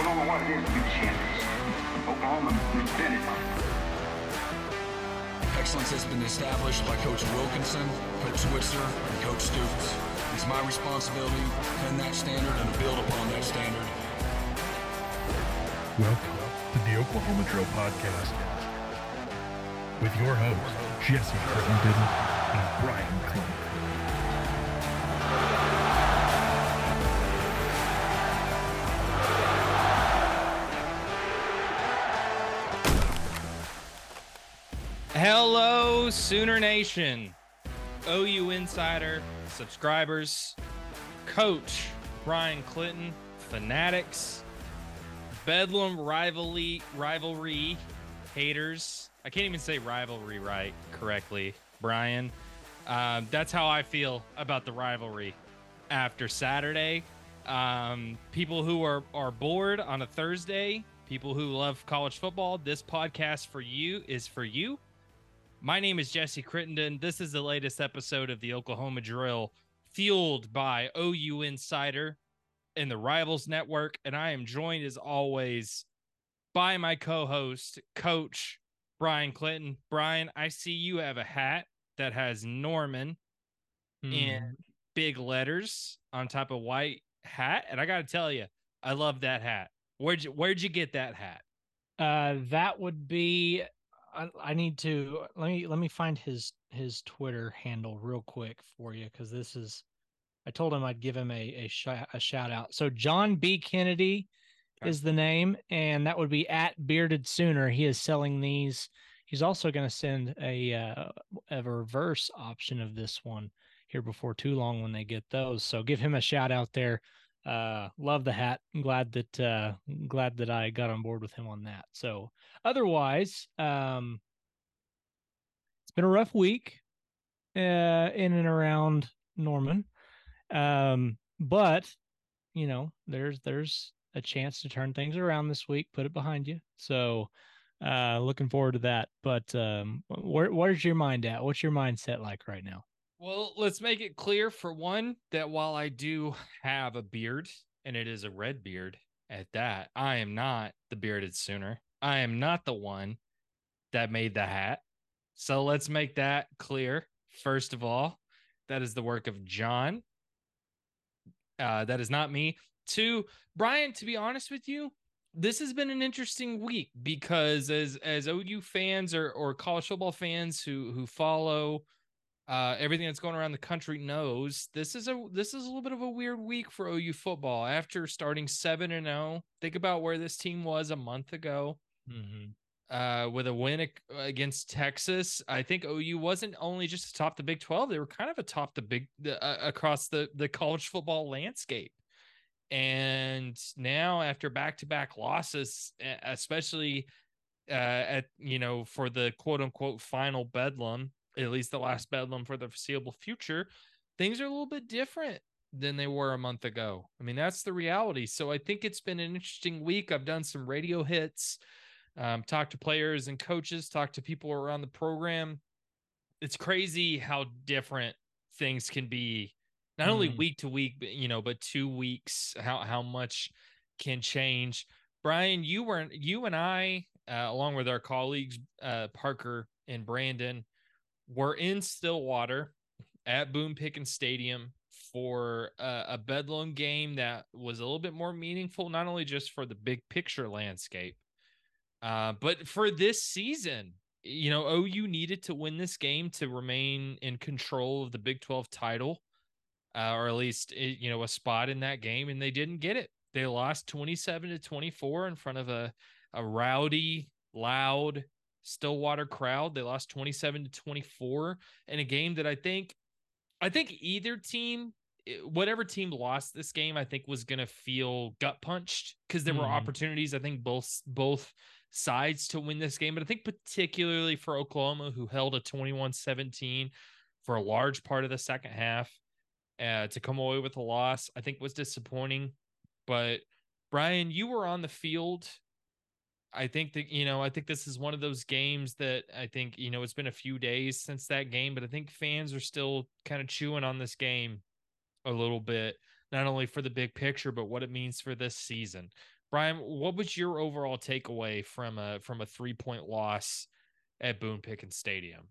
Oklahoma what it is to be the champions. Oklahoma, we've been it. Excellence has been established by Coach Wilkinson, Coach Switzer, and Coach Stoops. It's my responsibility to defend that standard and to build upon that standard. Welcome to the Oklahoma Drill Podcast with your hosts, Jesse Crittenden and Bryan Clink. Hello, Sooner Nation, OU Insider, subscribers, Coach Bryan Clinton, fanatics, Bedlam rivalry, rivalry haters. I can't even say rivalry right correctly, Bryan. Um, that's how I feel about the rivalry after Saturday. Um, people who are, are bored on a Thursday, people who love college football, this podcast for you is for you. My name is Jesse Crittenden. This is the latest episode of the Oklahoma Drill, fueled by OU Insider and the Rivals Network. And I am joined, as always, by my co host, Coach Bryan Clinton. Bryan, I see you have a hat that has Norman in big letters on top of white hat. And I got to tell you, I love that hat. Where'd you, where'd you get that hat? Uh, that would be. I, I need to let me let me find his his Twitter handle real quick for you because this is. I told him I'd give him a a, sh- a shout out. So John B Kennedy Okay. is the name, and that would be at Bearded Sooner. He is selling these. He's also going to send a uh, a reverse option of this one here before too long when they get those. So give him a shout out there. Uh, love the hat. I'm glad that uh, glad that I got on board with him on that. So otherwise, um, it's been a rough week uh, in and around Norman. Um, but you know, there's there's a chance to turn things around this week, put it behind you. So uh looking forward to that. But um where where's your mind at? What's your mindset like right now? Well, let's make it clear for one that while I do have a beard and it is a red beard at that, I am not the bearded sooner. I am not the one that made the hat. So let's make that clear. First of all, that is the work of John. Uh, that is not me. Two, Bryan, to be honest with you, this has been an interesting week because as as OU fans or or college football fans who who follow uh, everything that's going around the country knows this is a this is a little bit of a weird week for OU football. After starting seven and zero, think about where this team was a month ago Mm-hmm. uh, with a win against Texas. I think OU wasn't only just atop the Big Twelve; they were kind of atop the big the, uh, across the the college football landscape. And now, after back to back losses, especially uh, at you know for the quote unquote final bedlam, at least the last bedlam for the foreseeable future, things are a little bit different than they were a month ago. I mean, that's the reality. So I think it's been an interesting week. I've done some radio hits, um, talked to players and coaches, talked to people around the program. It's crazy how different things can be, not only Mhm. week to week, but you know, but two weeks. How how much can change. Bryan, you weren't you and I, uh, along with our colleagues uh, Parker and Brandon, were in Stillwater at Boone Pickens Stadium for a, a Bedlam game that was a little bit more meaningful, not only just for the big picture landscape, uh, but for this season. You know, OU needed to win this game to remain in control of the Big 12 title, uh, or at least, eh, you know, a spot in that game, and they didn't get it. They lost 27 to 24 in front of a, a rowdy, loud Stillwater crowd. They lost 27 to 24 in a game that I think I think either team eh, whatever team lost this game I think was going to feel gut punched cuz there were Mhm. opportunities I think both both sides to win this game but I think particularly for Oklahoma who held a 21-17 for a large part of the second half uh, to come away with a loss I think was disappointing but Bryan you were on the field I think that you know, I think this is one of those games that I think you know it's been a few days since that game, but I think fans are still kind of chewing on this game a little bit, not only for the big picture, but what it means for this season. Bryan, what was your overall takeaway from a from a three point loss at Boone Pickens Stadium?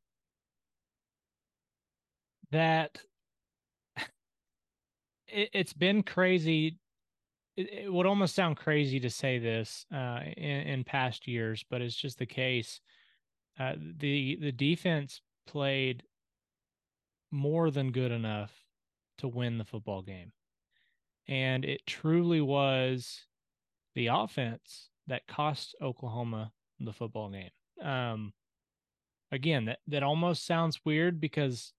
That it, has been crazy. It, it, would almost sound crazy to say this uh, in, in past years, but it's just the case. Uh, the the defense played more than good enough to win the football game. And it truly was the offense that cost Oklahoma the football game. Um, again, that, that almost sounds weird because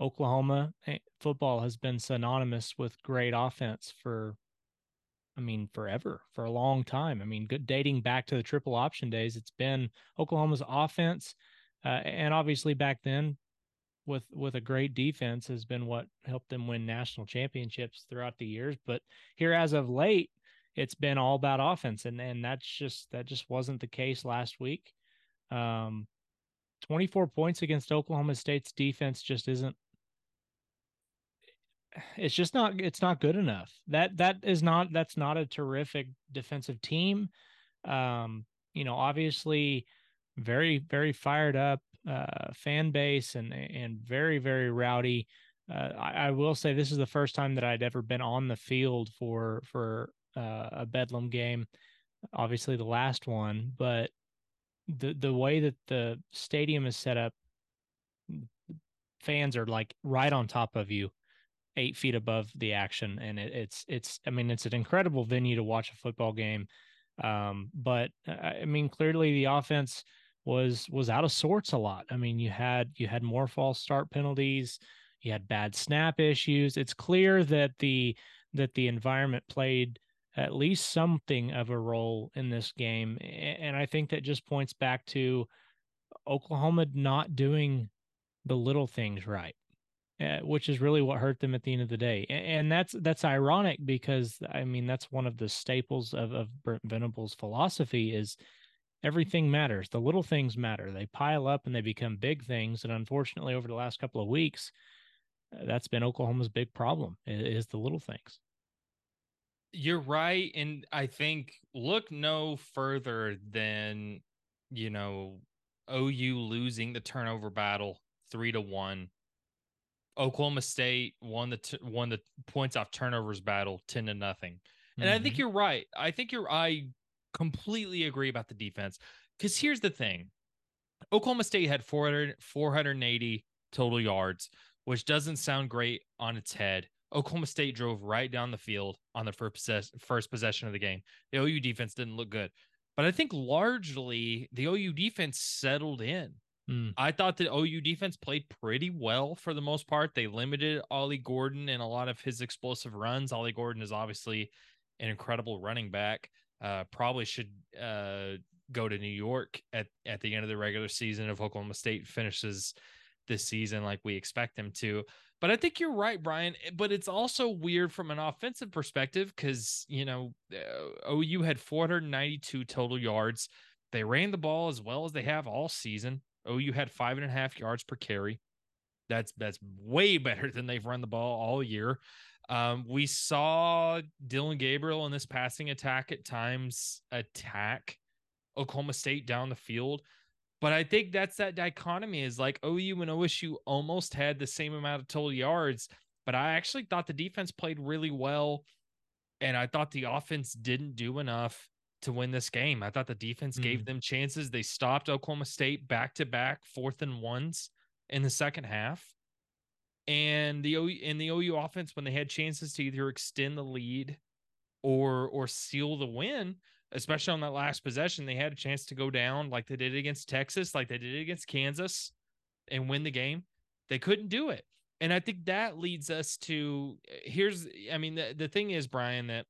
Oklahoma eh, football has been synonymous with great offense for, I mean, forever, for a long time. I mean, good dating back to the triple option days, it's been Oklahoma's offense. Uh, and obviously back then, with with a great defense has been what helped them win national championships throughout the years. But here as of late, it's been all about offense, and and that's just that just wasn't the case last week. Um, 24 points against Oklahoma State's defense just isn't it's just not it's not good enough. That that is not that's not a terrific defensive team. Um, you know, obviously very very fired up uh, fan base and and very very rowdy. Uh, I, I, will say this is the first time that I'd ever been on the field for for uh, a Bedlam game. Obviously, the last one, but the the way that the stadium is set up, fans are like right on top of you, eight feet above the action, and it, it's it's. I mean, it's an incredible venue to watch a football game. Um, but I mean, clearly the offense was was out of sorts a lot. I mean, you had you had more false start penalties, you had bad snap issues. It's clear that the that the environment played at least something of a role in this game, and I think that just points back to Oklahoma not doing the little things right. Uh, which is really what hurt them at the end of the day. And, and, that's that's ironic because I mean that's one of the staples of of Brent Venables' philosophy is everything matters. The little things matter. They pile up and they become big things. And unfortunately, over the last couple of weeks, uh, that's been Oklahoma's big problem is the little things. You're right. And I think look no further than, you know, OU losing the turnover battle three to one. Oklahoma State won the t- won the points off turnovers battle ten to nothing. And mm-hmm. I think mm-hmm. you're right. I think you're I completely agree about the defense. Because here's the thing Oklahoma State had 400, 480 total yards, which doesn't sound great on its head. Oklahoma State drove right down the field on the first, possess- first possession of the game. The OU defense didn't look good. But I think largely the OU defense settled in. Mm. I thought the OU defense played pretty well for the most part. They limited Ollie Gordon and a lot of his explosive runs. Ollie Gordon is obviously an incredible running back uh, probably should uh, go to New York at, at the end of the regular season if Oklahoma State finishes this season like we expect them to. But I think you're right, Bryan. Eh, but it's also weird from an offensive perspective because, you know, uh, OU had 492 total yards. They ran the ball as well as they have all season. OU had five and a half yards per carry. That's that's way better than they've run the ball all year. Um, we saw Dillon Gabriel in this passing attack at times attack Oklahoma State down the field. But I think that's that dichotomy is like OU and OSU almost had the same amount of total yards, but I actually thought the defense played really well. And I thought the offense didn't do enough to win this game. I thought the defense mm. gave them chances. They stopped Oklahoma State back to back fourth and ones in the second half. And the OU in the OU offense, when they had chances to either extend the lead or or seal the win, especially on that last possession, they had a chance to go down like they did against Texas, like they did against Kansas, and win the game. They couldn't do it. And I think that leads us to here's I mean the, the thing is Bryan that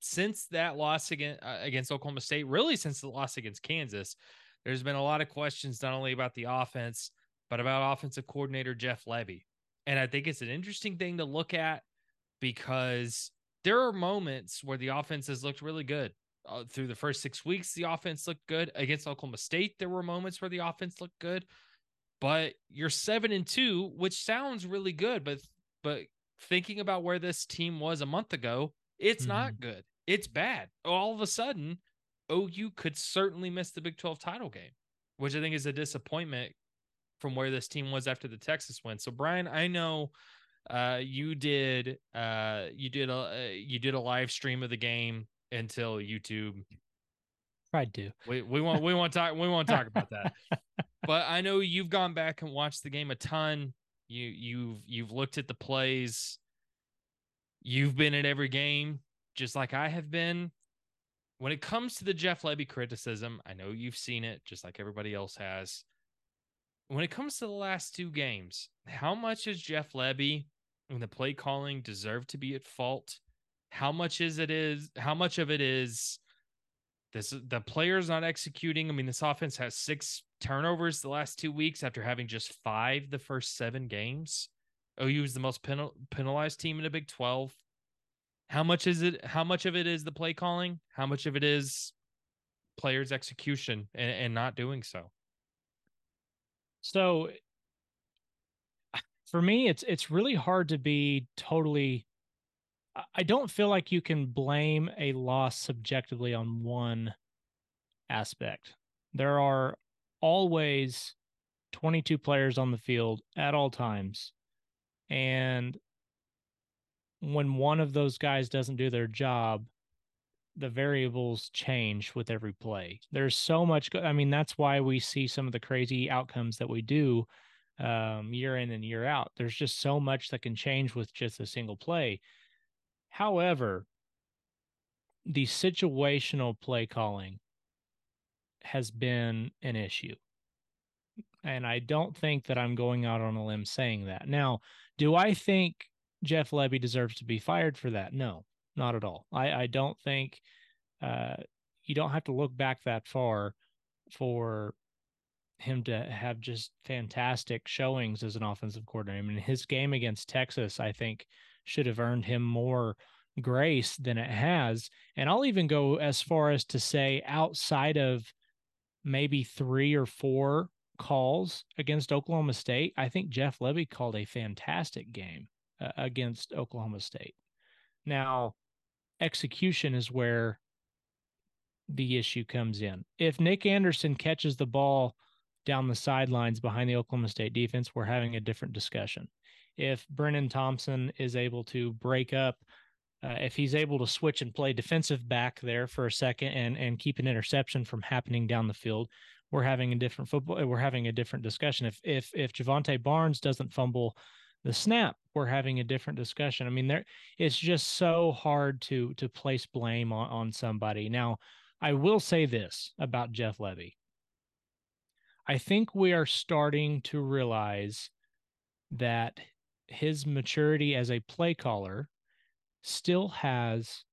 since that loss against uh, against Oklahoma State, really since the loss against Kansas, there's been a lot of questions not only about the offense but about offensive coordinator Jeff Lebby. And I think it's an interesting thing to look at because there are moments where the offense has looked really good. Uh, through the first six weeks, the offense looked good. Against Oklahoma State, there were moments where the offense looked good. But you're seven and two, which sounds really good, but but thinking about where this team was a month ago, it's mm-hmm. not good. it's bad. All of a sudden, OU could certainly miss the Big 12 title game, which I think is a disappointment from where this team was after the Texas win. So Bryan, I know uh, you did uh, you did a uh, you did a live stream of the game until YouTube. Tried to. We we want we want to talk we want to talk about that. but I know you've gone back and watched the game a ton. You you've you've looked at the plays. You've been at every game, just like I have been. When it comes to the Jeff Lebby criticism, I know you've seen it, just like everybody else has. When it comes to the last two games, how much is Jeff Lebby and the play calling deserve to be at fault? How much is it is how much of it is this the players not executing? I mean, this offense has six turnovers the last two weeks after having just five the first seven games. OU is the most penal, penalized team in the Big 12. How much is it? How much of it is the play calling? How much of it is players' execution and, and not doing so? So for me, it's it's really hard to be totally. I don't feel like you can blame a loss subjectively on one aspect. There are always 22 players on the field at all times. And when one of those guys doesn't do their job, the variables change with every play. There's so much. I mean, that's why we see some of the crazy outcomes that we do um, year in and year out. There's just so much that can change with just a single play. However, the situational play calling has been an issue. And I don't think that I'm going out on a limb saying that. Now, do I think Jeff Lebby deserves to be fired for that? No, not at all. I, I don't think uh, you don't have to look back that far for him to have just fantastic showings as an offensive coordinator. I mean, his game against Texas, I think, should have earned him more grace than it has. And I'll even go as far as to say, outside of maybe three or four calls against Oklahoma State, I think Jeff Lebby called a fantastic game uh, against Oklahoma State. Now, execution is where the issue comes in. If Nic Anderson catches the ball down the sidelines behind the Oklahoma State defense, we're having a different discussion. If Brennan Thompson is able to break up, uh, if he's able to switch and play defensive back there for a second and and keep an interception from happening down the field, we're having a different football. Eh, we're having a different discussion. If if if Jovantae Barnes doesn't fumble the snap, we're having a different discussion. I mean, there it's just so hard to to place blame on on somebody. Now, I will say this about Jeff Lebby. I think we are starting to realize that his maturity as a play caller still has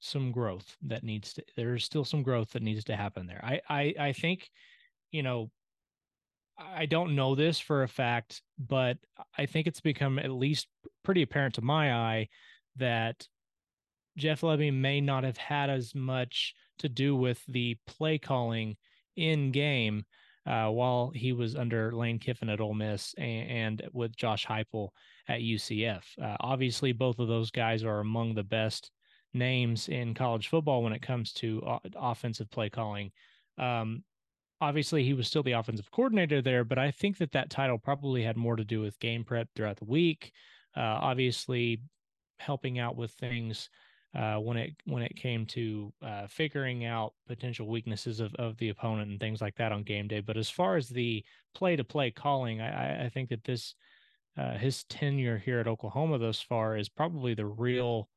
some growth that needs to there's still some growth that needs to happen there. I I I think you know I don't know this for a fact, but I think it's become at least pretty apparent to my eye that Jeff Lebby may not have had as much to do with the play calling in game uh, while he was under Lane Kiffin at Ole Miss and, and with Josh Heupel at UCF. Uh, obviously, both of those guys are among the best names in college football when it comes to uh, offensive play calling. Um, obviously, he was still the offensive coordinator there, but I think that that title probably had more to do with game prep throughout the week. Uh, obviously, helping out with things uh, when it when it came to uh, figuring out potential weaknesses of, of the opponent and things like that on game day. But as far as the play to play calling, I, I think that this uh, his tenure here at Oklahoma thus far is probably the real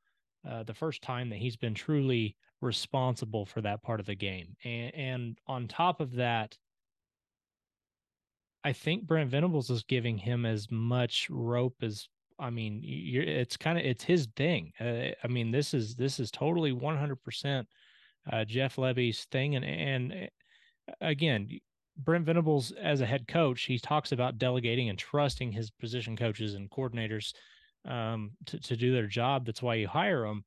uh, the first time that he's been truly responsible for that part of the game. And, and on top of that, I think Brent Venables is giving him as much rope as I mean, it's kind of it's his thing. Uh, I mean, this is this is totally 100% uh, Jeff Lebby's thing, and and eh, again, Brent Venables as a head coach, he talks about delegating and trusting his position coaches and coordinators um, to to do their job. That's why you hire them.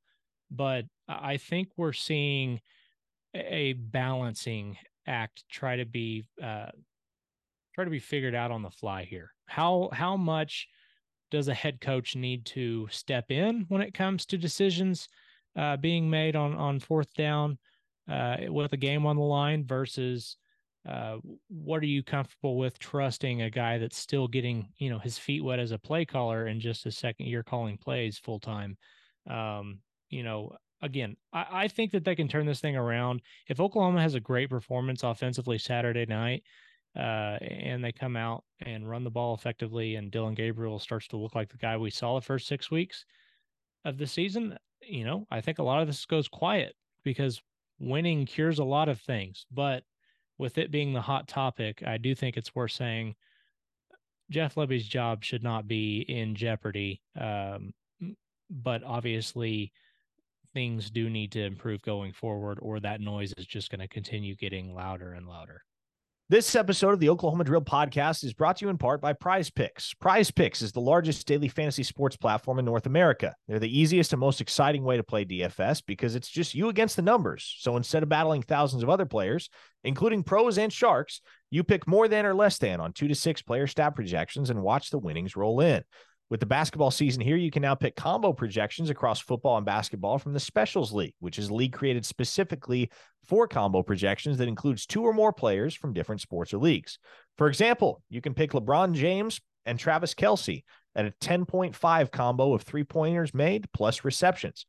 But I think we're seeing a balancing act try to be uh, try to be figured out on the fly here. How how much does a head coach need to step in when it comes to decisions uh, being made on on fourth down uh, with a game on the line versus uh, what are you comfortable with trusting a guy that's still getting you know his feet wet as a play caller and just a second year calling plays full time um, you know again I, I think that they can turn this thing around if oklahoma has a great performance offensively saturday night uh, and they come out and run the ball effectively and Dillon Gabriel starts to look like the guy we saw the first six weeks of the season you know i think a lot of this goes quiet because winning cures a lot of things but with it being the hot topic, I do think it's worth saying Jeff Lebby's job should not be in jeopardy. Um, but obviously, things do need to improve going forward, or that noise is just going to continue getting louder and louder. This episode of the Oklahoma Drill podcast is brought to you in part by Prize Picks. Prize Picks is the largest daily fantasy sports platform in North America. They're the easiest and most exciting way to play DFS because it's just you against the numbers. So instead of battling thousands of other players, including pros and sharks, you pick more than or less than on two to six player stat projections and watch the winnings roll in. With the basketball season here, you can now pick combo projections across football and basketball from the Specials League, which is a league created specifically for combo projections that includes two or more players from different sports or leagues. For example, you can pick LeBron James and Travis Kelce at a 10.5 combo of three pointers made plus receptions.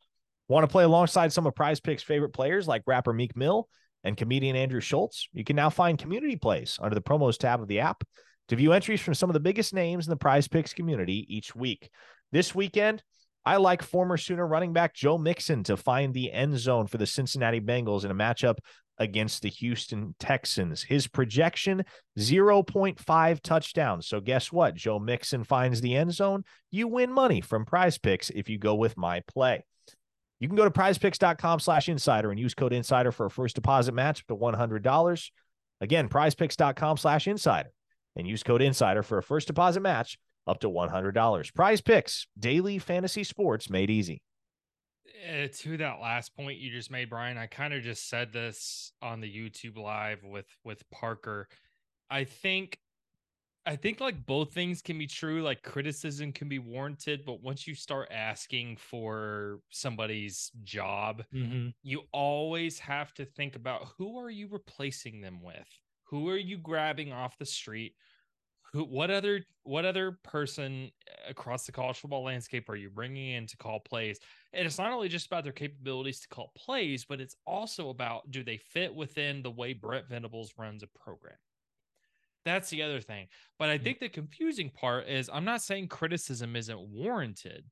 Want to play alongside some of Prize Picks' favorite players like rapper Meek Mill and comedian Andrew Schulz? You can now find community plays under the promos tab of the app to view entries from some of the biggest names in the prize picks community each week. This weekend, I like former Sooner running back Joe Mixon to find the end zone for the Cincinnati Bengals in a matchup against the Houston Texans. His projection 0.5 touchdowns. So guess what? Joe Mixon finds the end zone. You win money from prize picks if you go with my play. You can go to prizepicks.com slash insider and use code insider for a first deposit match up to $100. Again, prizepicks.com slash insider and use code insider for a first deposit match up to $100. Prize picks, daily fantasy sports made easy. Uh, to that last point you just made, Bryan, I kind of just said this on the YouTube live with with Parker. I think I think like both things can be true. Like criticism can be warranted, but once you start asking for somebody's job, mm-hmm. you always have to think about who are you replacing them with? Who are you grabbing off the street? Who, what other, what other person across the college football landscape are you bringing in to call plays? And it's not only just about their capabilities to call plays, but it's also about do they fit within the way Brent Venables runs a program? That's the other thing. But I mm. think the confusing part is I'm not saying criticism isn't warranted.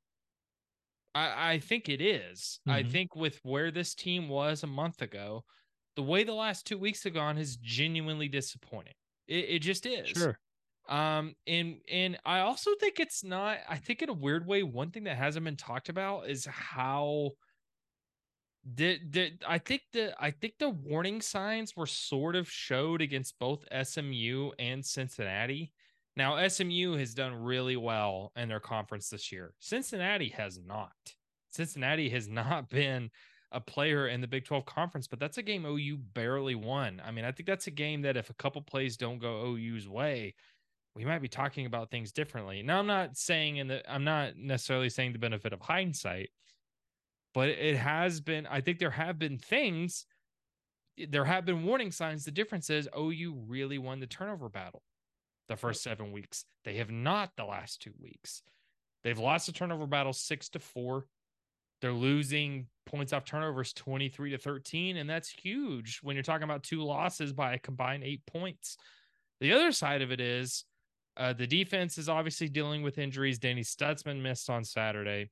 I, I think it is. Mm-hmm. I think with where this team was a month ago, the way the last two weeks have gone is genuinely disappointing. It, it just is. Sure. Um, and and I also think it's not. I think in a weird way, one thing that hasn't been talked about is how did did I think the I think the warning signs were sort of showed against both SMU and Cincinnati. Now SMU has done really well in their conference this year. Cincinnati has not. Cincinnati has not been a player in the Big 12 conference, but that's a game OU barely won. I mean, I think that's a game that if a couple plays don't go OU's way, we might be talking about things differently. Now, I'm not saying in the, I'm not necessarily saying the benefit of hindsight, but it has been, I think there have been things, there have been warning signs. The difference is OU really won the turnover battle the first seven weeks. They have not the last two weeks. They've lost the turnover battle six to four. They're losing points off turnovers 23 to 13 and that's huge when you're talking about two losses by a combined 8 points. The other side of it is uh, the defense is obviously dealing with injuries. Danny Stutsman missed on Saturday.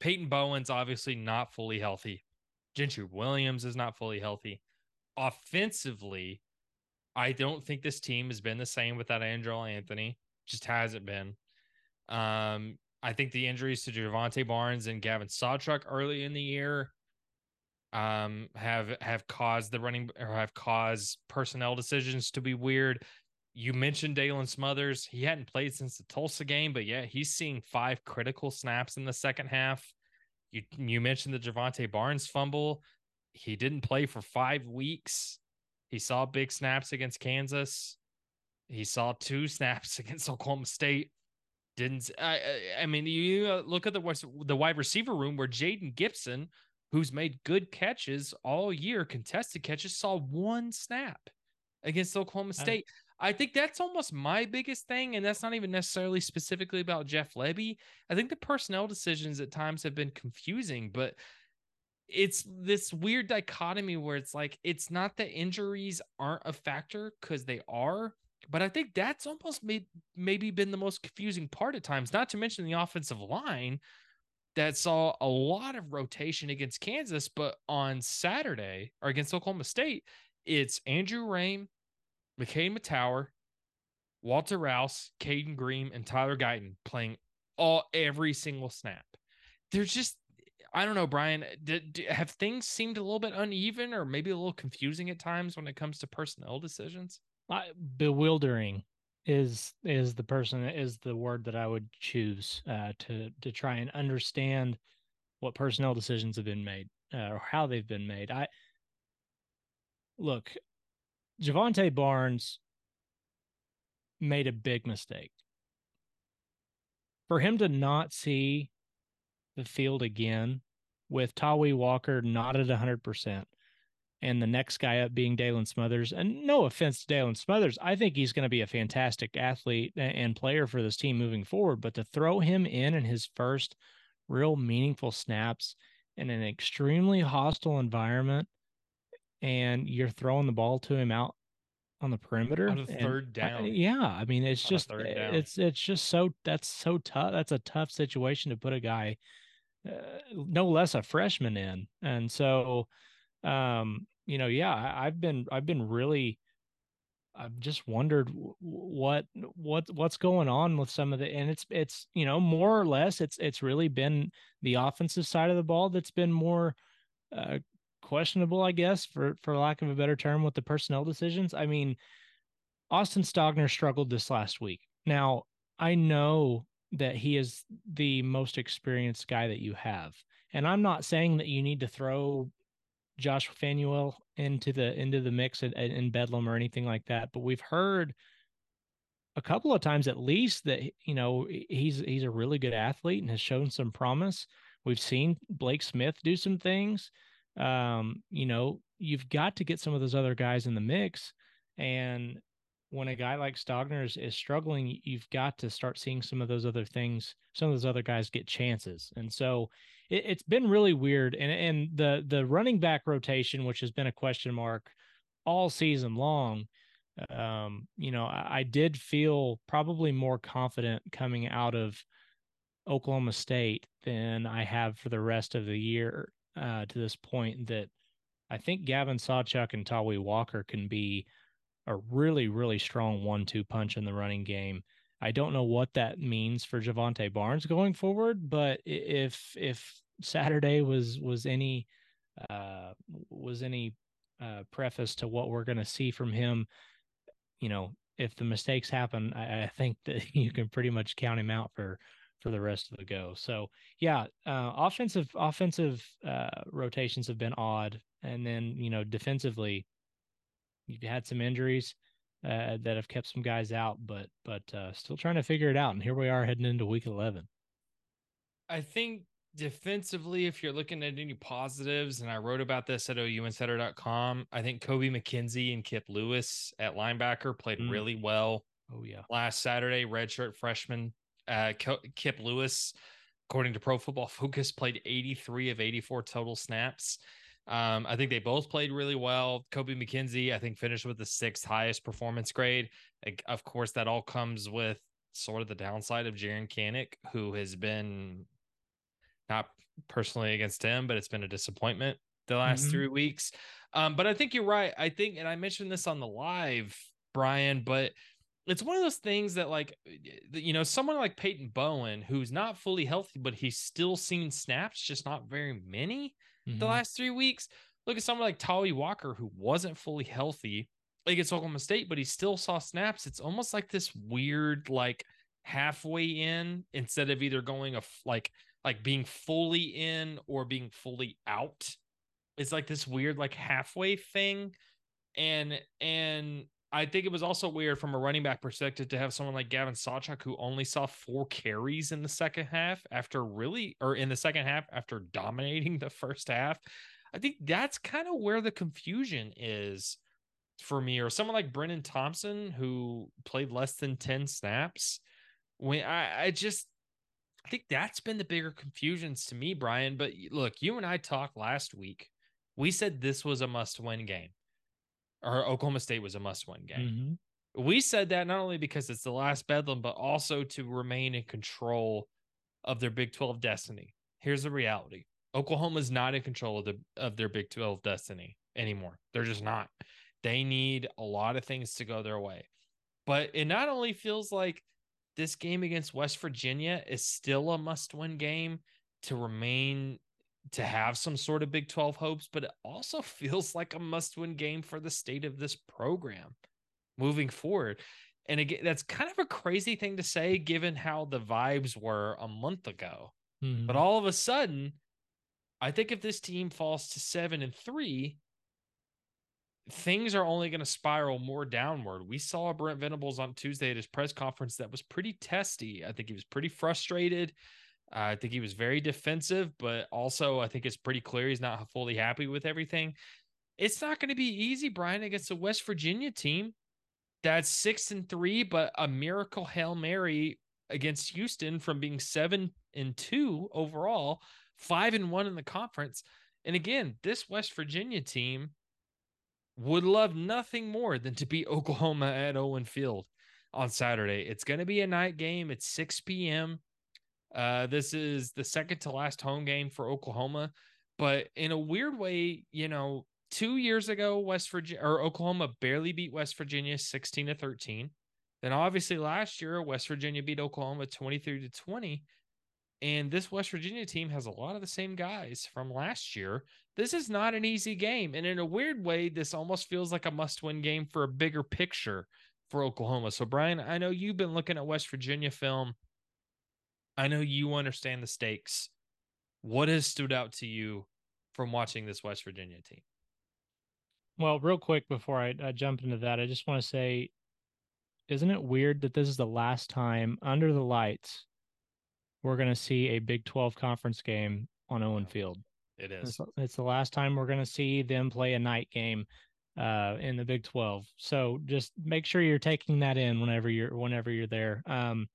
Peyton Bowen's obviously not fully healthy. Gentry Williams is not fully healthy. Offensively, I don't think this team has been the same without Andrel Anthony. Just hasn't been. Um, I think the injuries to Jovantae Barnes and Gavin Sawchuk early in the year um have have caused the running or have caused personnel decisions to be weird. You mentioned Daylan Smothers. He hadn't played since the Tulsa game, but yeah, he's seeing five critical snaps in the second half. You you mentioned the Jovantae Barnes fumble. He didn't play for five weeks. He saw big snaps against Kansas. He saw two snaps against Oklahoma State. Didn't I? I mean, you uh, look at the the wide receiver room where Jayden Gibson who's made good catches all year, contested catches, saw one snap against Oklahoma State. I think that's almost my biggest thing. And that's not even necessarily specifically about Jeff Lebby. I think the personnel decisions at times have been confusing, but it's this weird dichotomy where it's like, it's not that injuries aren't a factor because they are. But I think that's almost made, maybe been the most confusing part at times, not to mention the offensive line that saw a lot of rotation against Kansas. But on Saturday or against Oklahoma State, it's Andrew Raym, McKade Mettauer, Walter Rouse, Cayden Green, and Tyler Guyton playing all every single snap. There's just I don't know, Bryan. Did, did, have things seemed a little bit uneven or maybe a little confusing at times when it comes to personnel decisions? Uh, bewildering is is the person is the word that I would choose uh, to to try and understand what personnel decisions have been made uh, or how they've been made. I look, Jovantae Barnes made a big mistake. For him to not see the field again with Tawee Walker not at 100% and the next guy up being Daylan Smothers, and no offense to Daylan Smothers, I think he's going to be a fantastic athlete and player for this team moving forward. But to throw him in in his first real meaningful snaps in an extremely hostile environment and you're throwing the ball to him out on the perimeter on third down. I, yeah, I mean it's on just it's it's just so that's so tough. That's a tough situation to put a guy, uh, no less a freshman in, and so, um, you know, yeah, I, I've been I've been really. I've just wondered what what what's going on with some of the and it's it's you know more or less it's it's really been the offensive side of the ball that's been more uh, questionable, I guess, for for lack of a better term, with the personnel decisions. I mean, Austin Stogner struggled this last week. Now, I know that he is the most experienced guy that you have. And I'm not saying that you need to throw Josh Fanuel into the into the mix in, in Bedlam or anything like that, but we've heard a couple of times at least that you know he's he's a really good athlete and has shown some promise. We've seen Blake Smith do some things um, you know, you've got to get some of those other guys in the mix. And when a guy like Stogner is, is struggling, you've got to start seeing some of those other things, some of those other guys get chances. And so it, has been really weird. And and the the running back rotation, which has been a question mark all season long. Um, you know, I, I did feel probably more confident coming out of Oklahoma State than I have for the rest of the year uh, to this point that I think Gavin Sawchuk and Tawee Walker can be a really, really strong one-two punch in the running game. I don't know what that means for Jovantae Barnes going forward, but if if Saturday was was any uh, was any uh, preface to what we're going to see from him, you know, if the mistakes happen, I, I, think that you can pretty much count him out for for the rest of the go. So yeah, uh, offensive offensive uh, rotations have been odd, and then you know defensively, you've had some injuries uh, that have kept some guys out, but but uh, still trying to figure it out. And here we are heading into week eleven. I think defensively, if you're looking at any positives, and I wrote about this at ouinsider.com, I think Kobie McKinzie and Kip Lewis at linebacker played mm. really well. Oh yeah, last Saturday, redshirt freshman uh, Kip Lewis, according to Pro Football Focus, played 83 of 84 total snaps. Um, I think they both played really well. Kobie McKinzie, I think, finished with the sixth highest performance grade. Like, of course, that all comes with sort of the downside of Jaren Kanak, who has been not personally against him, but it's been a disappointment the last mm-hmm. three weeks. Um, but I think you're right. I think, and I mentioned this on the live, Bryan, but it's one of those things that like you know someone like Peyton Bowen who's not fully healthy but he's still seen snaps just not very many mm-hmm. the last 3 weeks look at someone like Tawee Walker who wasn't fully healthy against Oklahoma State but he still saw snaps. It's almost like this weird like halfway in instead of either going a like like being fully in or being fully out. It's like this weird like halfway thing. And and I think it was also weird from a running back perspective to have someone like Gavin Sawchuk who only saw four carries in the second half after really, or in the second half after dominating the first half. I think that's kind of where the confusion is for me, or someone like Brennan Thompson who played less than 10 snaps. When I, I just, I think that's been the bigger confusions to me, Bryan. But look, you and I talked last week. We said this was a must win game or Oklahoma State was a must win game. Mm-hmm. We said that not only because it's the last Bedlam, but also to remain in control of their Big 12 destiny. Here's the reality Oklahoma's not in control of, the, of their Big 12 destiny anymore. They're just not. They need a lot of things to go their way. But it not only feels like this game against West Virginia is still a must win game to remain to have some sort of Big 12 hopes, but it also feels like a must win game for the state of this program moving forward. And again, that's kind of a crazy thing to say given how the vibes were a month ago. Mm-hmm. But all of a sudden, I think if this team falls to seven and three, things are only going to spiral more downward. We saw Brent Venables on Tuesday at his press conference that was pretty testy. I think he was pretty frustrated. I think he was very defensive, but also I think it's pretty clear he's not fully happy with everything. It's not going to be easy, Bryan, against a West Virginia team that's six and three, but a miracle hail mary against Houston from being seven and two overall, five and one in the conference. And again, this West Virginia team would love nothing more than to beat Oklahoma at Owen Field on Saturday. It's going to be a night game. It's 6 p.m. Uh, this is the second to last home game for Oklahoma, but in a weird way, you know, two years ago, West Virginia or Oklahoma barely beat West Virginia 16 to 13. Then obviously last year, West Virginia beat Oklahoma 23 to 20. And this West Virginia team has a lot of the same guys from last year. This is not an easy game. And in a weird way, this almost feels like a must win game for a bigger picture for Oklahoma. So, Bryan, I know you've been looking at West Virginia film I know you understand the stakes. What has stood out to you from watching this West Virginia team? Well, real quick before I, I jump into that, I just want to say, isn't it weird that this is the last time under the lights we're going to see a Big 12 conference game on Owen Field? It is. It's, it's the last time we're going to see them play a night game uh, in the Big 12. So just make sure you're taking that in whenever you're whenever you're there. Um,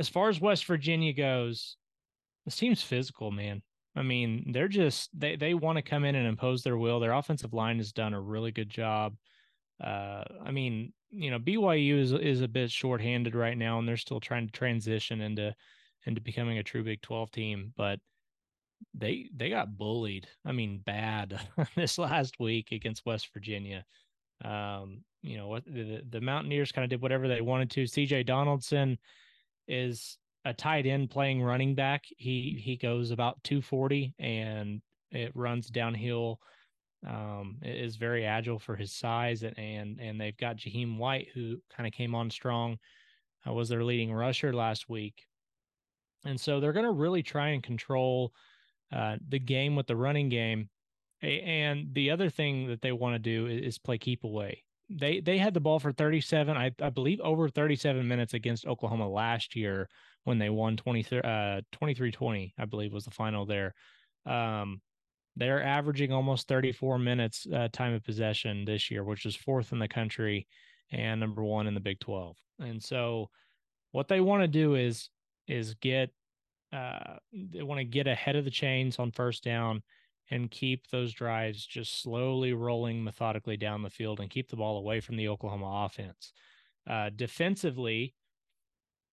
as far as West Virginia goes, this team's physical, man. I mean, they're just they they want to come in and impose their will. Their offensive line has done a really good job. Uh, I mean, you know, BYU is is a bit shorthanded right now, and they're still trying to transition into into becoming a true Big Twelve team. But they they got bullied. I mean, bad this last week against West Virginia. Um, you know what the, the Mountaineers kind of did whatever they wanted to. CJ Donaldson is a tight end playing running back. He he goes about 240 and it runs downhill. Um, is very agile for his size and and, and they've got Jahiem White who kind of came on strong. Uh, was their leading rusher last week, and so they're going to really try and control uh, the game with the running game. And the other thing that they want to do is play keep away they they had the ball for 37 I, I believe over 37 minutes against Oklahoma last year when they won 23 uh 23-20 I believe was the final there. Um they're averaging almost 34 minutes uh, time of possession this year which is fourth in the country and number 1 in the Big 12 and so what they want to do is is get uh they want to get ahead of the chains on first down and keep those drives just slowly rolling methodically down the field and keep the ball away from the Oklahoma offense. Uh, defensively,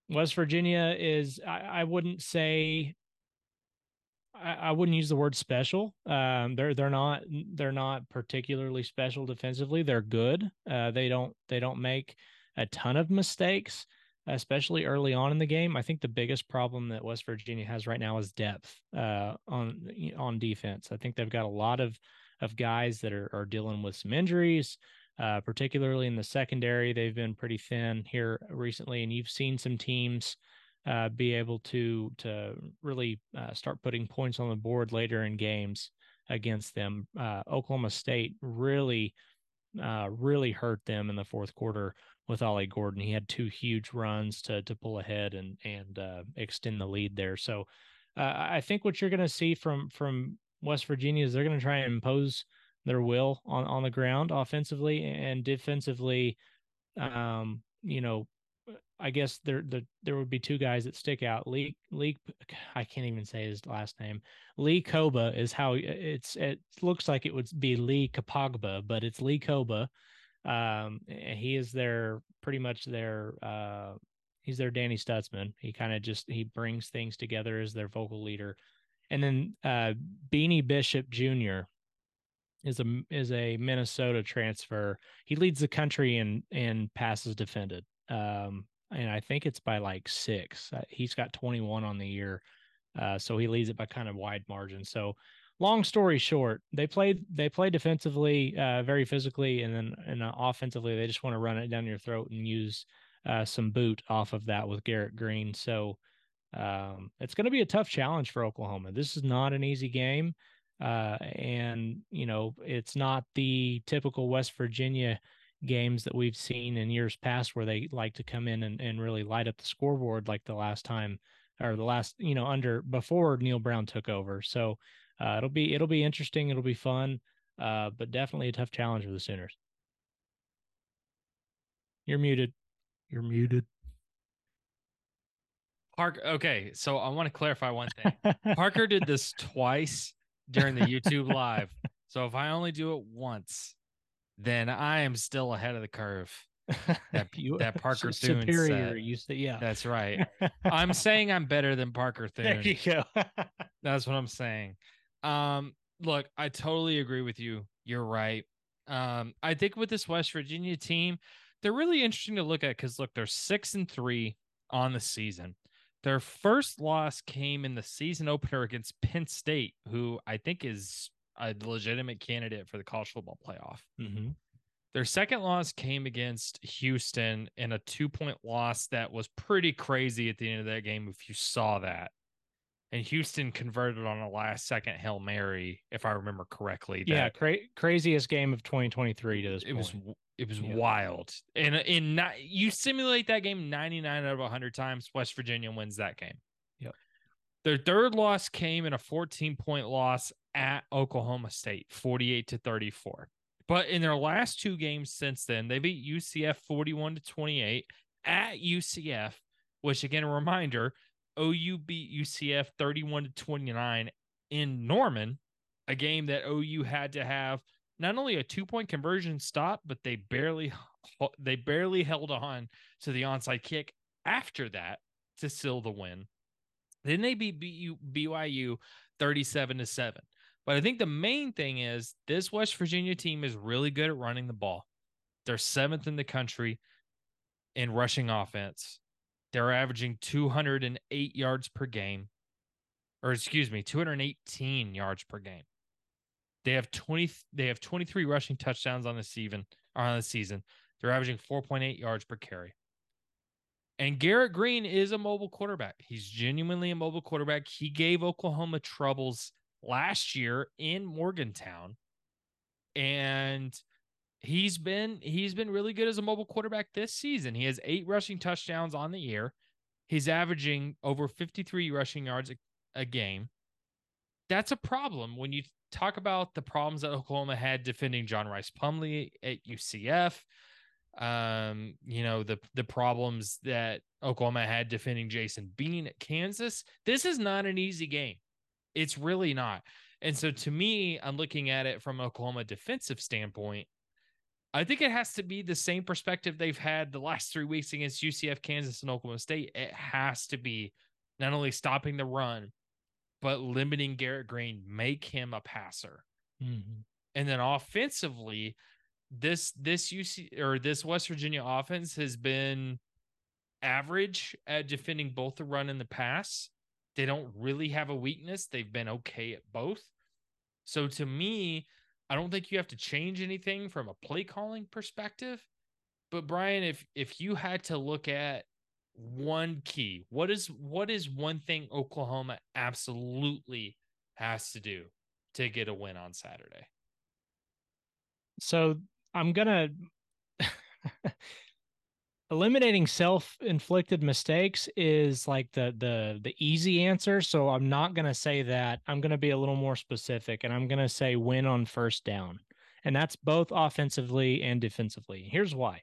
West Virginia is, I, I wouldn't say, I, wouldn't use the word special. Um, they're they're not they're not particularly special defensively. They're good. Uh, they don't they don't make a ton of mistakes, especially early on in the game. I think the biggest problem that West Virginia has right now is depth uh, on on defense. I think they've got a lot of of guys that are, are dealing with some injuries, uh, particularly in the secondary. They've been pretty thin here recently, and you've seen some teams uh, be able to to really uh, start putting points on the board later in games against them. Uh, Oklahoma State really uh, really hurt them in the fourth quarter with Ollie Gordon. He had two huge runs to to pull ahead and and uh, extend the lead there. So uh, I think what you're going to see from from West Virginia is they're going to try and impose their will on on the ground offensively and defensively. Um, you know, I guess there the there would be two guys that stick out. Lee Lee I can't even say his last name. Lee Koba is how it's it looks like it would be Lee Kapogba, but it's Lee Koba. Um he is their pretty much their uh he's their Danny Stutsman. He kind of just he brings things together as their vocal leader. And then uh Beanie Bishop Jr. is a is a Minnesota transfer. He leads the country in in passes defended. Um and I think it's by like six. Uh, he's got 21 on the year, uh, so he leads it by kind of wide margin. So, long story short, they played they play defensively, uh, very physically, and then and uh, offensively they just want to run it down your throat and use uh, some boot off of that with Garrett Greene. So, um, it's going to be a tough challenge for Oklahoma. This is not an easy game, uh, and you know it's not the typical West Virginia games that we've seen in years past where they like to come in and, and really light up the scoreboard like the last time or the last you know under before Neal Brown took over. So uh, it'll be it'll be interesting. It'll be fun, uh, but definitely a tough challenge for the Sooners. You're muted. You're muted. Park. Okay, so I want to clarify one thing. Parker did this twice during the YouTube live. So if I only do it once, then I am still ahead of the curve. That, you, that Parker su- Thune superior. said. You say yeah. That's right. I'm saying I'm better than Parker Thorne. there you go. That's what I'm saying. Um, look, I totally agree with you. You're right. Um, I think with this West Virginia team, they're really interesting to look at because look, they're six and three on the season. Their first loss came in the season opener against Penn State, who I think is a legitimate candidate for the college football playoff. mm-hmm. Their second loss came against Houston in a two point loss that was pretty crazy at the end of that game, if you saw that. And Houston converted on a last second Hail Mary, if I remember correctly. Yeah, cra- craziest game of 2023 to this it point. was it was Yeah. wild. And in not, you simulate that game 99 out of 100 times, West Virginia wins that game. Yep. Their third loss came in a 14 point loss at Oklahoma State, 48 to 34. But in their last two games since then, they beat UCF 41 to 28 at UCF, which again, a reminder, OU beat UCF 31 to 29 in Norman, a game that OU had to have not only a two point conversion stop, but they barely they barely held on to the onside kick after that to seal the win. Then they beat BYU 37 to 7. But I think the main thing is this West Virginia team is really good at running the ball. They're seventh in the country in rushing offense. They're averaging 208 yards per game, or excuse me, 218 yards per game. They have 20 they have 23 rushing touchdowns on the season on the season. They're averaging 4.8 yards per carry. And Garrett Greene is a mobile quarterback. He's genuinely a mobile quarterback. He gave Oklahoma troubles last year in Morgantown. And he's been he's been really good as a mobile quarterback this season. He has 8 rushing touchdowns on the year. He's averaging over 53 rushing yards a, a game. That's a problem when you talk about the problems that Oklahoma had defending John Rhys Plumlee at UCF. Um, you know, the the problems that Oklahoma had defending Jason Bean at Kansas. This is not an easy game. It's really not. And so to me, I'm looking at it from Oklahoma defensive standpoint. I think it has to be the same perspective they've had the last three weeks against UCF, Kansas, and Oklahoma State. It has to be not only stopping the run, but limiting Garrett Greene, make him a passer. Mhm. And then offensively, this this UC or this West Virginia offense has been average at defending both the run and the pass. They don't really have a weakness. They've been okay at both. So to me, I don't think you have to change anything from a play calling perspective. But Bryan, if if you had to look at one key, what is what is one thing Oklahoma absolutely has to do to get a win on Saturday? So I'm gonna eliminating self-inflicted mistakes is like the the the easy answer so i'm not going to say that. I'm going to be a little more specific and i'm going to say win on first down and that's both offensively and defensively. Here's why.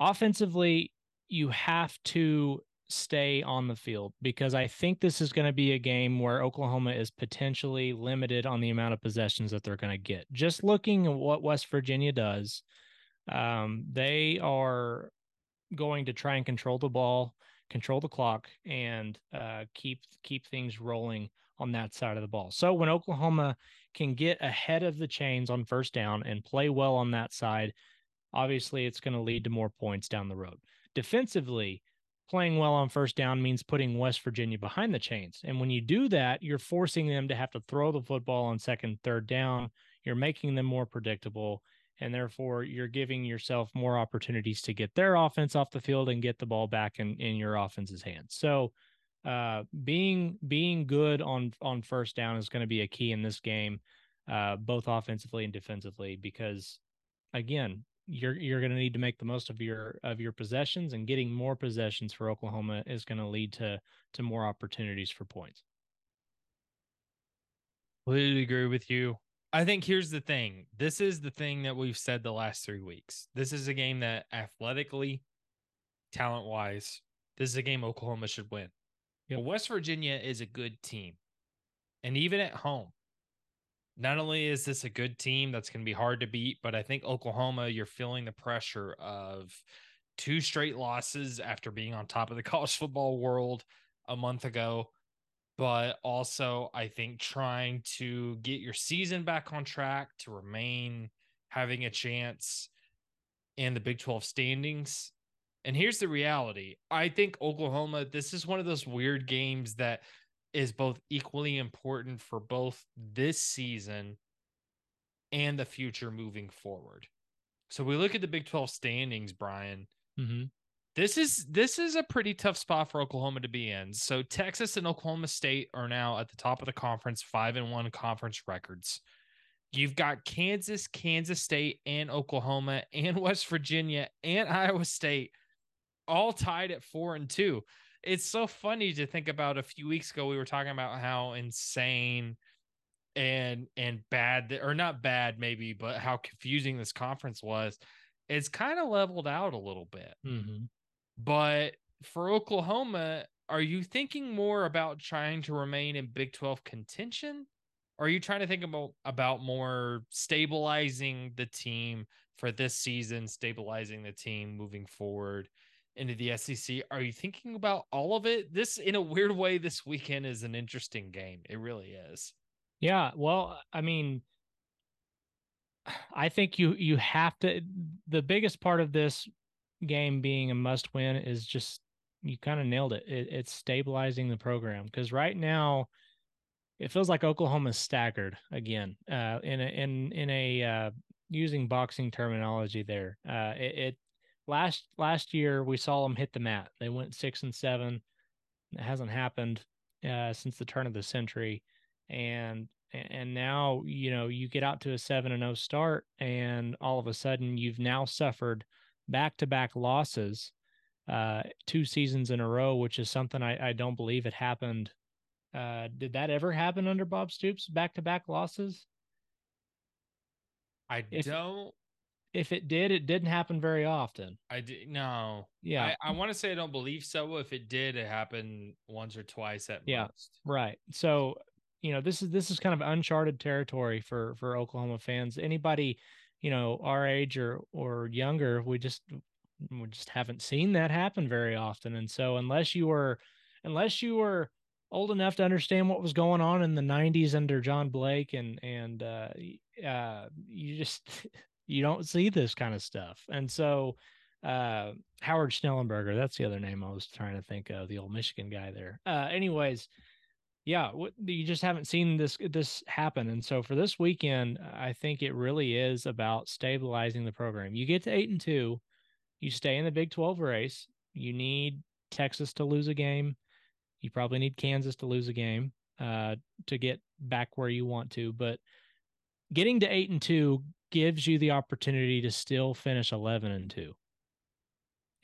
Offensively you have to stay on the field because i think this is going to be a game where oklahoma is potentially limited on the amount of possessions that they're going to get. Just looking at what west virginia does um, they are going to try and control the ball, control the clock, and uh, keep keep things rolling on that side of the ball. So when Oklahoma can get ahead of the chains on first down and play well on that side, obviously it's going to lead to more points down the road. Defensively, playing well on first down means putting West Virginia behind the chains. And when you do that, you're forcing them to have to throw the football on second, third down. You're making them more predictable and therefore you're giving yourself more opportunities to get their offense off the field and get the ball back in, in your offense's hands. So uh, being being good on on first down is going to be a key in this game, uh, both offensively and defensively, because again, you're you're going to need to make the most of your of your possessions, and getting more possessions for Oklahoma is going to lead to to more opportunities for points. Completely agree with you. I think here's the thing. This is the thing that we've said the last three weeks. This is a game that athletically, talent wise, this is a game Oklahoma should win. Yep. But West Virginia is a good team. And even at home, not only is this a good team that's going to be hard to beat, but I think Oklahoma, you're feeling the pressure of two straight losses after being on top of the college football world a month ago but also I think trying to get your season back on track to remain having a chance in the Big 12 standings. And here's the reality I think Oklahoma, this is one of those weird games that is both equally important for both this season and the future moving forward. So we look at the Big 12 standings, Bryan. Mm-hmm this is this is a pretty tough spot for Oklahoma to be in. So Texas and Oklahoma State are now at the top of the conference, five and one conference records. You've got Kansas, Kansas State, and Oklahoma, and West Virginia, and Iowa State, all tied at four and two. It's so funny to think about. A few weeks ago, we were talking about how insane and and bad, or not bad, maybe, but how confusing this conference was. It's kind of leveled out a little bit. Mm-hmm. But for Oklahoma, are you thinking more about trying to remain in Big 12 contention? Or are you trying to think about about more stabilizing the team for this season, stabilizing the team moving forward into the SEC? Are you thinking about all of it? This, in a weird way, this weekend is an interesting game. It really is. Yeah. Well, I mean, I think you you have to. The biggest part of this game being a must win is just you kind of nailed it. it. It's stabilizing the program because right now it feels like Oklahoma's staggered again. Uh, in a in in a uh, using boxing terminology there. Uh, it, it last last year we saw them hit the mat. They went six and seven. It hasn't happened uh, since the turn of the century, and and now you know you get out to a seven and zero oh start, and all of a sudden you've now suffered back to back losses uh, two seasons in a row, which is something I, I don't believe it happened. Uh, did that ever happen under Bob Stoops? Back to back losses? I if, don't. If it did, it didn't happen very often. I did no. Yeah, I, I want to say I don't believe so. If it did, it happened once or twice at yeah, most. Right. So you know this is this is kind of uncharted territory for for Oklahoma fans. Anybody you know our age or or younger we just we just haven't seen that happen very often. And so unless you were unless you were old enough to understand what was going on in the 90s under John Blake and and uh, uh, you just you don't see this kind of stuff. And so uh, Howard Schnellenberger that's the other name I was trying to think of the old Michigan guy there. Uh, anyways yeah you just haven't seen this this happen and so for this weekend i think it really is about stabilizing the program you get to eight and two you stay in the big 12 race you need texas to lose a game you probably need kansas to lose a game uh, to get back where you want to but getting to eight and two gives you the opportunity to still finish 11 and 2.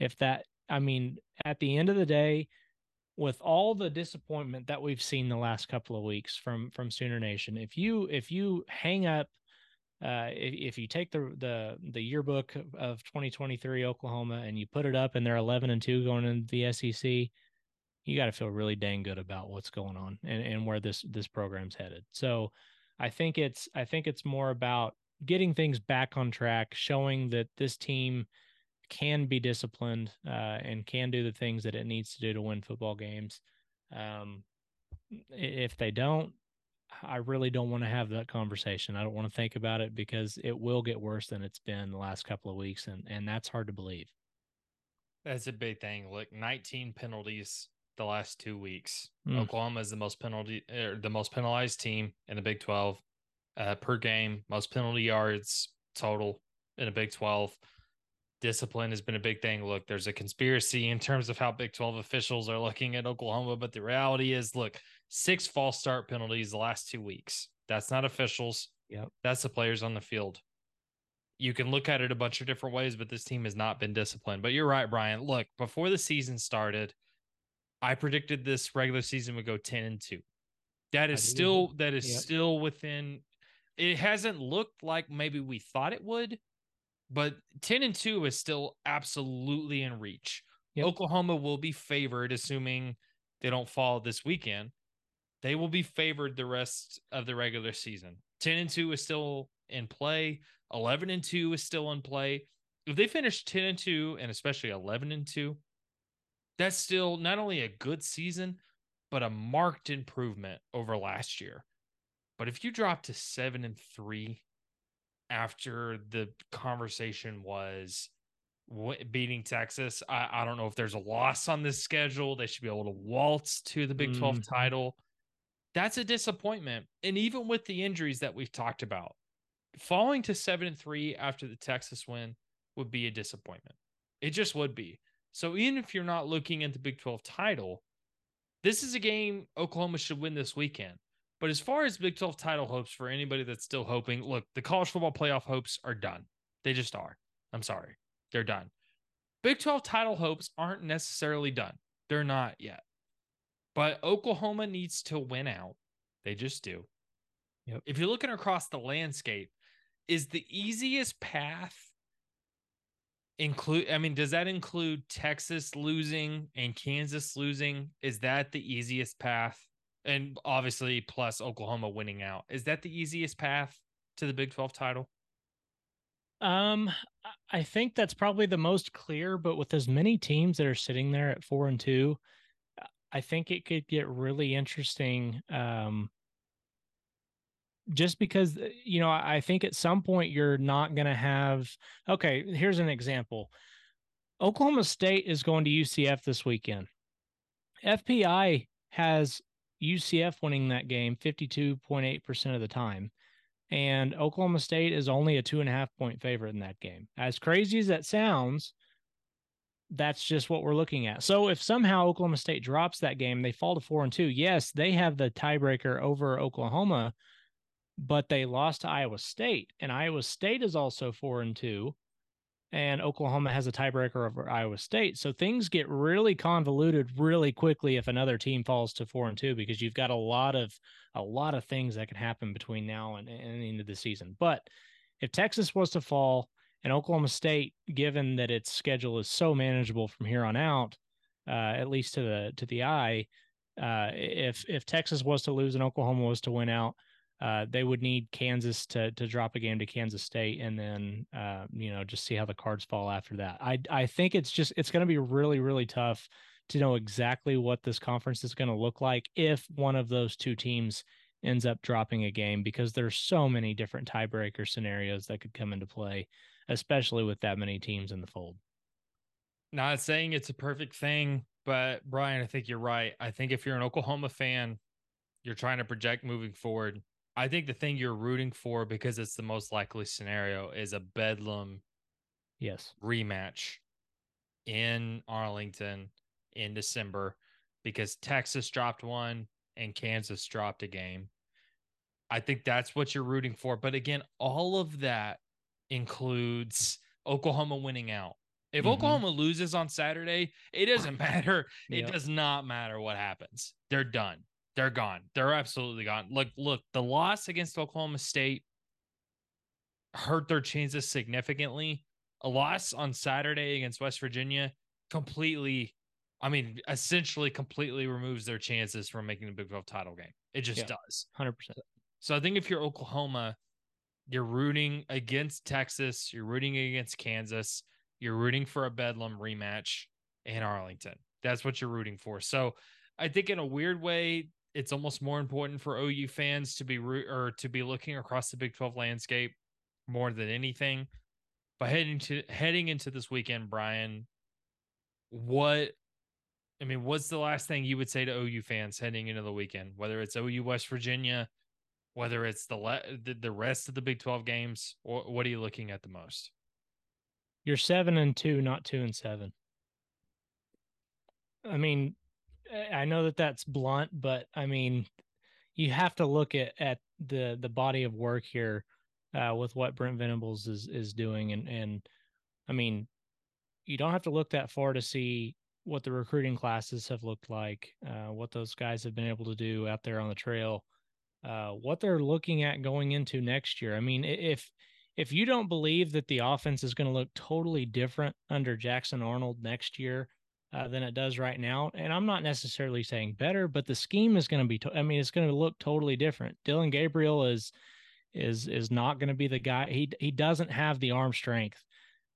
If that, I mean, at the end of the day, with all the disappointment that we've seen the last couple of weeks from from Sooner Nation, if you if you hang up uh, if, if you take the the the yearbook of 2023 Oklahoma and you put it up and they're 11 and 2 going into the SEC, you got to feel really dang good about what's going on and, and where this this program's headed. So I think it's I think it's more about getting things back on track, showing that this team can be disciplined uh, and can do the things that it needs to do to win football games. Um, if they don't, I really don't want to have that conversation. I don't want to think about it because it will get worse than it's been the last couple of weeks, and and that's hard to believe. That's a big thing. Look, 19 penalties the last two weeks. Mm. Oklahoma is the most penalty, er, the most penalized team in the Big 12 uh, per game, most penalty yards total in the Big 12 discipline has been a big thing. Look, there's a conspiracy in terms of how Big 12 officials are looking at Oklahoma, but the reality is, look, six false start penalties the last two weeks. That's not officials. Yep. That's the players on the field. You can look at it a bunch of different ways, but this team has not been disciplined. But you're right, Bryan. Look, before the season started, I predicted this regular season would go 10 and 2. That is still that is yep. still within it hasn't looked like maybe we thought it would, but 10 and 2 is still absolutely in reach. Yep. Oklahoma will be favored, assuming they don't fall this weekend. They will be favored the rest of the regular season. 10 and 2 is still in play. 11 and 2 is still in play. If they finish 10 and 2 and especially 11 and 2, that's still not only a good season, but a marked improvement over last year. But if you drop to 7 and 3 after the conversation was beating Texas. I, I, don't know if there's a loss on this schedule. They should be able to waltz to the Big 12 mm. title. That's a disappointment. And even with the injuries that we've talked about, falling to seven and three after the Texas win would be a disappointment. It just would be. So even if you're not looking at the Big 12 title, this is a game Oklahoma should win this weekend. But as far as Big 12 title hopes for anybody that's still hoping, look, the college football playoff hopes are done. They just are. I'm sorry. They're done. Big 12 title hopes aren't necessarily done. They're not yet. But Oklahoma needs to win out. They just do. Yep. If you're looking across the landscape, is the easiest path include I mean, does that include Texas losing and Kansas losing? Is that the easiest path? And obviously plus Oklahoma winning out. Is that the easiest path to the Big 12 title? Um, I think that's probably the most clear, but with as many teams that are sitting there at four and two, I think it could get really interesting. Um, just because, you know, I think at some point you're not going to have, okay, here's an example Oklahoma State is going to UCF this weekend. FPI has UCF winning that game 52.8% of the time. And Oklahoma State is only a two and a half point favorite in that game. As crazy as that sounds, that's just what we're looking at. So if somehow Oklahoma State drops that game, they fall to four and two. Yes, they have the tiebreaker over Oklahoma, but they lost to Iowa State, and Iowa State is also four and two and Oklahoma has a tiebreaker over Iowa State. So things get really convoluted really quickly if another team falls to four and two because you've got a lot of a lot of things that can happen between now and, and the end of the season. But if Texas was to fall and Oklahoma State, given that its schedule is so manageable from here on out, uh, at least to the to the eye, uh, if if Texas was to lose and Oklahoma was to win out, uh, they would need Kansas to to drop a game to Kansas State, and then uh, you know just see how the cards fall after that. I I think it's just it's going to be really really tough to know exactly what this conference is going to look like if one of those two teams ends up dropping a game because there's so many different tiebreaker scenarios that could come into play, especially with that many teams in the fold. Not saying it's a perfect thing, but Bryan, I think you're right. I think if you're an Oklahoma fan, you're trying to project moving forward I think the thing you're rooting for because it's the most likely scenario is a Bedlam yes rematch in Arlington in December because Texas dropped one and Kansas dropped a game. I think that's what you're rooting for. But again, all of that includes Oklahoma winning out. If Mhm. Oklahoma loses on Saturday, it doesn't matter. It Yep. does not matter what happens. They're done. They're gone. They're absolutely gone. Look, look, the loss against Oklahoma State hurt their chances significantly. A loss on Saturday against West Virginia completely, I mean, essentially completely removes their chances from making the Big 12 title game. It just Yeah. does. Hundred percent. So I think if you're Oklahoma, you're rooting against Texas, you're rooting against Kansas, you're rooting for a Bedlam rematch in Arlington. That's what you're rooting for. So I think in a weird way, it's almost more important for OU fans to be root or to be looking across the Big 12 landscape more than anything. But heading to heading into this weekend, Bryan, what I mean, what's the last thing you would say to OU fans heading into the weekend? Whether it's OU West Virginia, whether it's the le- the, rest of the Big 12 games, or what are you looking at the most? You're seven and two, not two and seven. I mean, I- know that that's blunt, but I mean, you have to look at at the the body of work here uh, with what Brent Venables is is doing, and and I mean, you don't have to look that far to see what the recruiting classes have looked like, uh, what those guys have been able to do out there on the trail, uh, what they're looking at going into next year. I mean, if if you don't believe that the offense is going to look totally different under Jackson Arnold next year uh, than it does right now, and I'm not necessarily saying better, but the scheme is going to be. To- I mean, it's going to look totally different. Dillon Gabriel is is is not going to be the guy. He he doesn't have the arm strength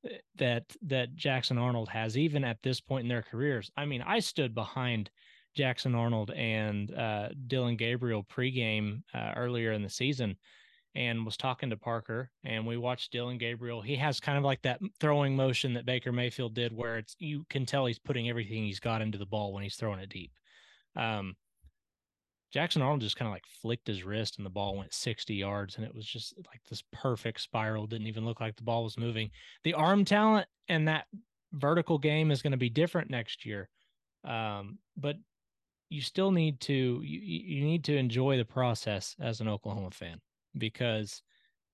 eh, that that Jackson Arnold has, even at this point in their careers. I mean, I stood behind Jackson Arnold and uh, Dillon Gabriel pregame uh, earlier in the season and was talking to Parker and we watched Dillon Gabriel. He has kind of like that throwing motion that Baker Mayfield did where it's you can tell he's putting everything he's got into the ball when he's throwing it deep. Um Jackson Arnold just kind of like flicked his wrist and the ball went 60 yards and it was just like this perfect spiral didn't even look like the ball was moving. The arm talent and that vertical game is going to be different next year. Um but you still need to you, you need to enjoy the process as an Oklahoma fan because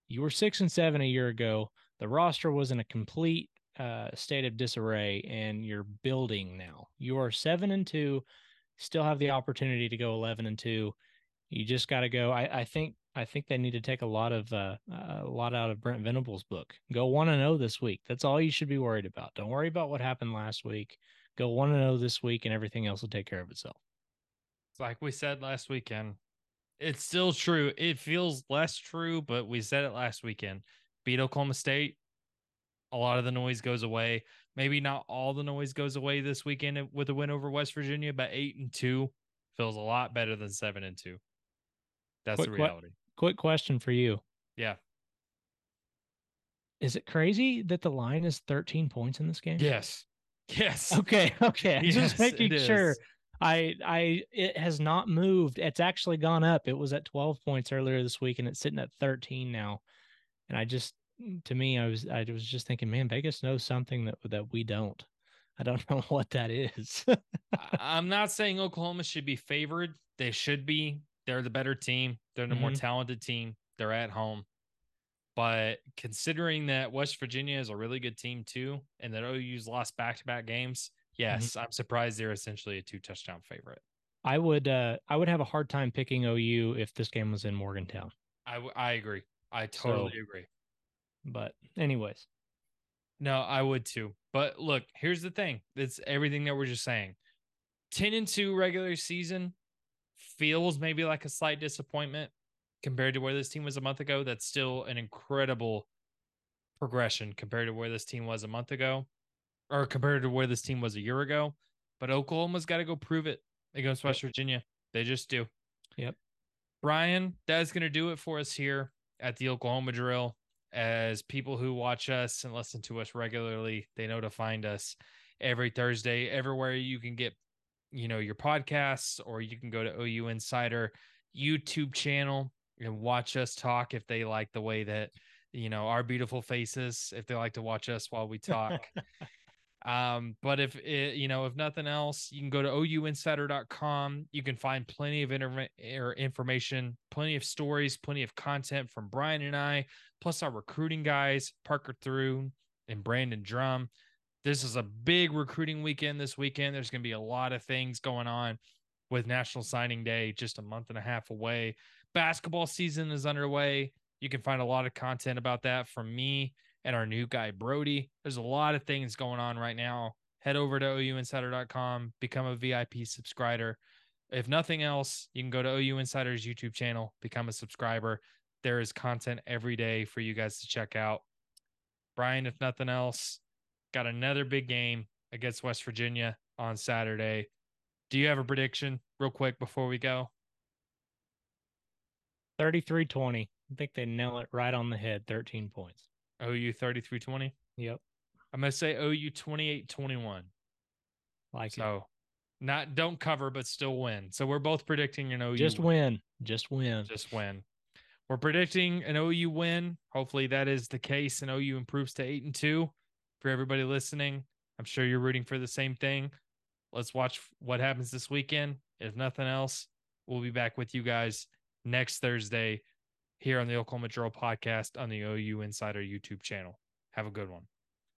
you were six and seven a year ago. The roster was in a complete uh, state of disarray, and you're building now. You are seven and two, still have the opportunity to go eleven and two. You just got to go. I, I think I think they need to take a lot of uh, a lot out of Brent Venables' book. Go one and zero this week. That's all you should be worried about. Don't worry about what happened last week. Go one and zero this week, and everything else will take care of itself. It's like we said last weekend. It's still true. It feels less true, but we said it last weekend. Beat Oklahoma State. A lot of the noise goes away. Maybe not all the noise goes away this weekend with a win over West Virginia, but eight and two feels a lot better than seven and two. That's Quick the reality. Quick question for you: Yeah. Is it crazy that the line is 13 points in this game? Yes. Yes. Okay. Okay. Yes, just making sure. I I it has not moved. It's actually gone up. It was at 12 points earlier this week and it's sitting at 13 now. And I just to me I was I was just thinking, man, Vegas knows something that that we don't. I don't know what that is. I'm not saying Oklahoma should be favored. They should be. They're the better team. They're the more Mhm. talented team. They're at home. But considering that West Virginia is a really good team too, and that OU's lost back to back games, yes, I'm surprised they're essentially a two touchdown favorite. I would uh I would have a hard time picking OU if this game was in Morgantown. I, w- I agree. I totally agree. But anyways, No, I would too. But look, here's the thing. It's everything that we're just saying. 10 and 2 regular season feels maybe like a slight disappointment compared to where this team was a month ago. That's still an incredible progression compared to where this team was a month ago or compared to where this team was a year ago. But Oklahoma's got to go prove it against West Virginia. They just do. Yep. Bryan, that's going to do it for us here at the Oklahoma Drill. As people who watch us and listen to us regularly, they know to find us every Thursday, everywhere you can get, you know, your podcasts, or you can go to OU Insider YouTube channel and watch us talk if they like the way that, you know, our beautiful faces, if they like to watch us while we talk. Um, but if it, you know, if nothing else, you can go to ouinsider.com. You can find plenty of inter- or information, plenty of stories, plenty of content from Bryan and I, plus our recruiting guys, Parker Thorne and Brandon Drum. This is a big recruiting weekend this weekend. There's going to be a lot of things going on with National Signing Day just a month and a half away. Basketball season is underway. You can find a lot of content about that from me and our new guy Brody. There's a lot of things going on right now. Head over to ouinsider.com, become a VIP subscriber. If nothing else, you can go to OU Insider's YouTube channel, become a subscriber. There is content every day for you guys to check out. Bryan, if nothing else, got another big game against West Virginia on Saturday. Do you have a prediction real quick before we go? 33 20. I think they nail it right on the head. 13 points. OU 33 20. Yep. I'm going to say OU 28 21. Like So it. not don't cover, but still win. So we're both predicting an OU Just win. Just win. Just win. We're predicting an OU win. Hopefully that is the case and OU improves to eight and two. For everybody listening, I'm sure you're rooting for the same thing. Let's watch what happens this weekend. If nothing else, we'll be back with you guys next Thursday here on the Oklahoma Drill podcast on the OU Insider YouTube channel. Have a good one.